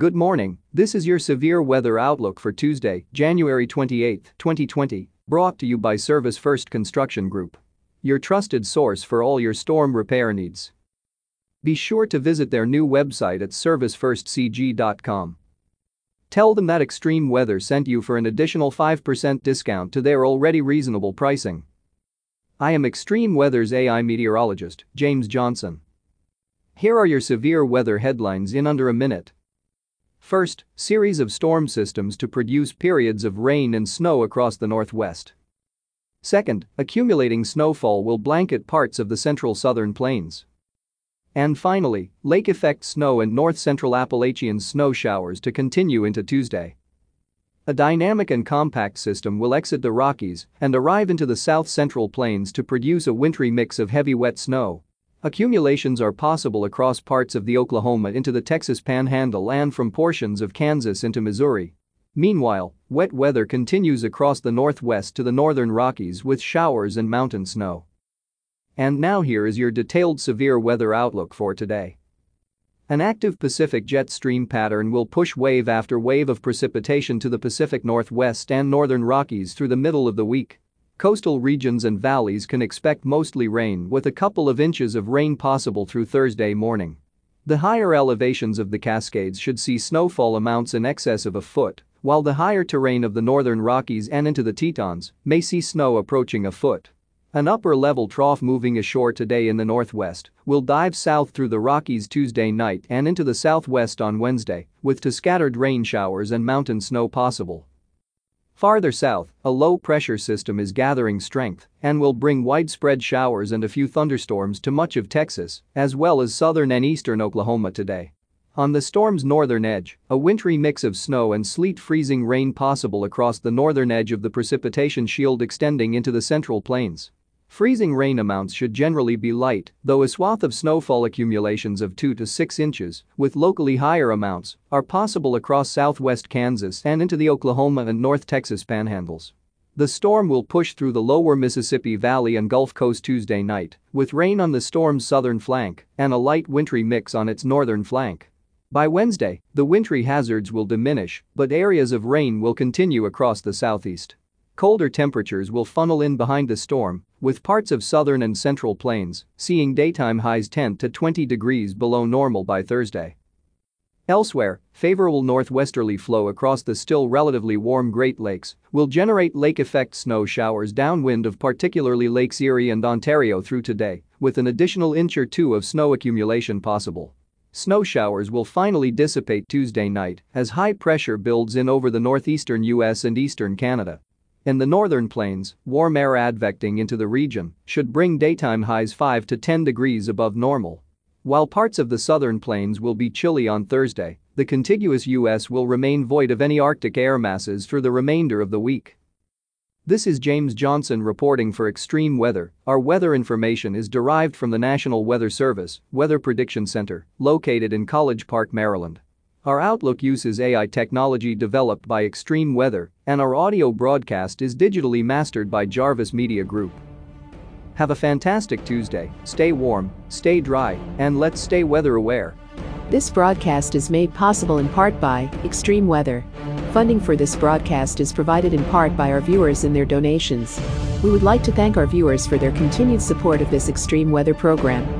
Good morning, this is your severe weather outlook for Tuesday, January 28, 2020, brought to you by Service First Construction Group. Your trusted source for all your storm repair needs. Be sure to visit their new website at servicefirstcg.com. Tell them that Extreme Weather sent you for an additional 5% discount to their already reasonable pricing. I am Extreme Weather's AI meteorologist, James Johnson. Here are your severe weather headlines in under a minute. First, series of storm systems to produce periods of rain and snow across the northwest. Second, accumulating snowfall will blanket parts of the central southern plains. And finally, lake effect snow and north central Appalachian snow showers to continue into Tuesday. A dynamic and compact system will exit the Rockies and arrive into the south central plains to produce a wintry mix of heavy wet snow Accumulations are possible across parts of the Oklahoma into the Texas Panhandle and from portions of Kansas into Missouri. Meanwhile, wet weather continues across the northwest to the northern Rockies with showers and mountain snow. And now here is your detailed severe weather outlook for today. An active Pacific jet stream pattern will push wave after wave of precipitation to the Pacific Northwest and northern Rockies through the middle of the week. Coastal regions and valleys can expect mostly rain with a couple of inches of rain possible through Thursday morning. The higher elevations of the Cascades should see snowfall amounts in excess of a foot, while the higher terrain of the northern Rockies and into the Tetons may see snow approaching a foot. An upper-level trough moving ashore today in the northwest will dive south through the Rockies Tuesday night and into the southwest on Wednesday, with to scattered rain showers and mountain snow possible. Farther south, a low-pressure system is gathering strength and will bring widespread showers and a few thunderstorms to much of Texas, as well as southern and eastern Oklahoma today. On the storm's northern edge, a wintry mix of snow and sleet freezing rain possible across the northern edge of the precipitation shield extending into the central plains. Freezing rain amounts should generally be light, though a swath of snowfall accumulations of 2 to 6 inches, with locally higher amounts, are possible across southwest Kansas and into the Oklahoma and North Texas panhandles. The storm will push through the lower Mississippi Valley and Gulf Coast Tuesday night, with rain on the storm's southern flank and a light wintry mix on its northern flank. By Wednesday, the wintry hazards will diminish, but areas of rain will continue across the southeast. Colder temperatures will funnel in behind the storm, with parts of southern and central plains seeing daytime highs 10 to 20 degrees below normal by Thursday. Elsewhere, favorable northwesterly flow across the still relatively warm Great Lakes will generate lake effect snow showers downwind of particularly Lakes Erie and Ontario through today, with an additional inch or two of snow accumulation possible. Snow showers will finally dissipate Tuesday night as high pressure builds in over the northeastern US and eastern Canada. In the northern plains, warm air advecting into the region should bring daytime highs 5 to 10 degrees above normal. While parts of the southern plains will be chilly on Thursday, the contiguous U.S. will remain void of any Arctic air masses for the remainder of the week. This is James Johnson reporting for Extreme Weather. Our weather information is derived from the National Weather Service Weather Prediction Center, located in College Park, Maryland. Our Outlook uses AI technology developed by Extreme Weather, and our audio broadcast is digitally mastered by Jarvis Media Group. Have a fantastic Tuesday, stay warm, stay dry, and let's stay weather aware. This broadcast is made possible in part by Extreme Weather. Funding for this broadcast is provided in part by our viewers and their donations. We would like to thank our viewers for their continued support of this extreme weather program.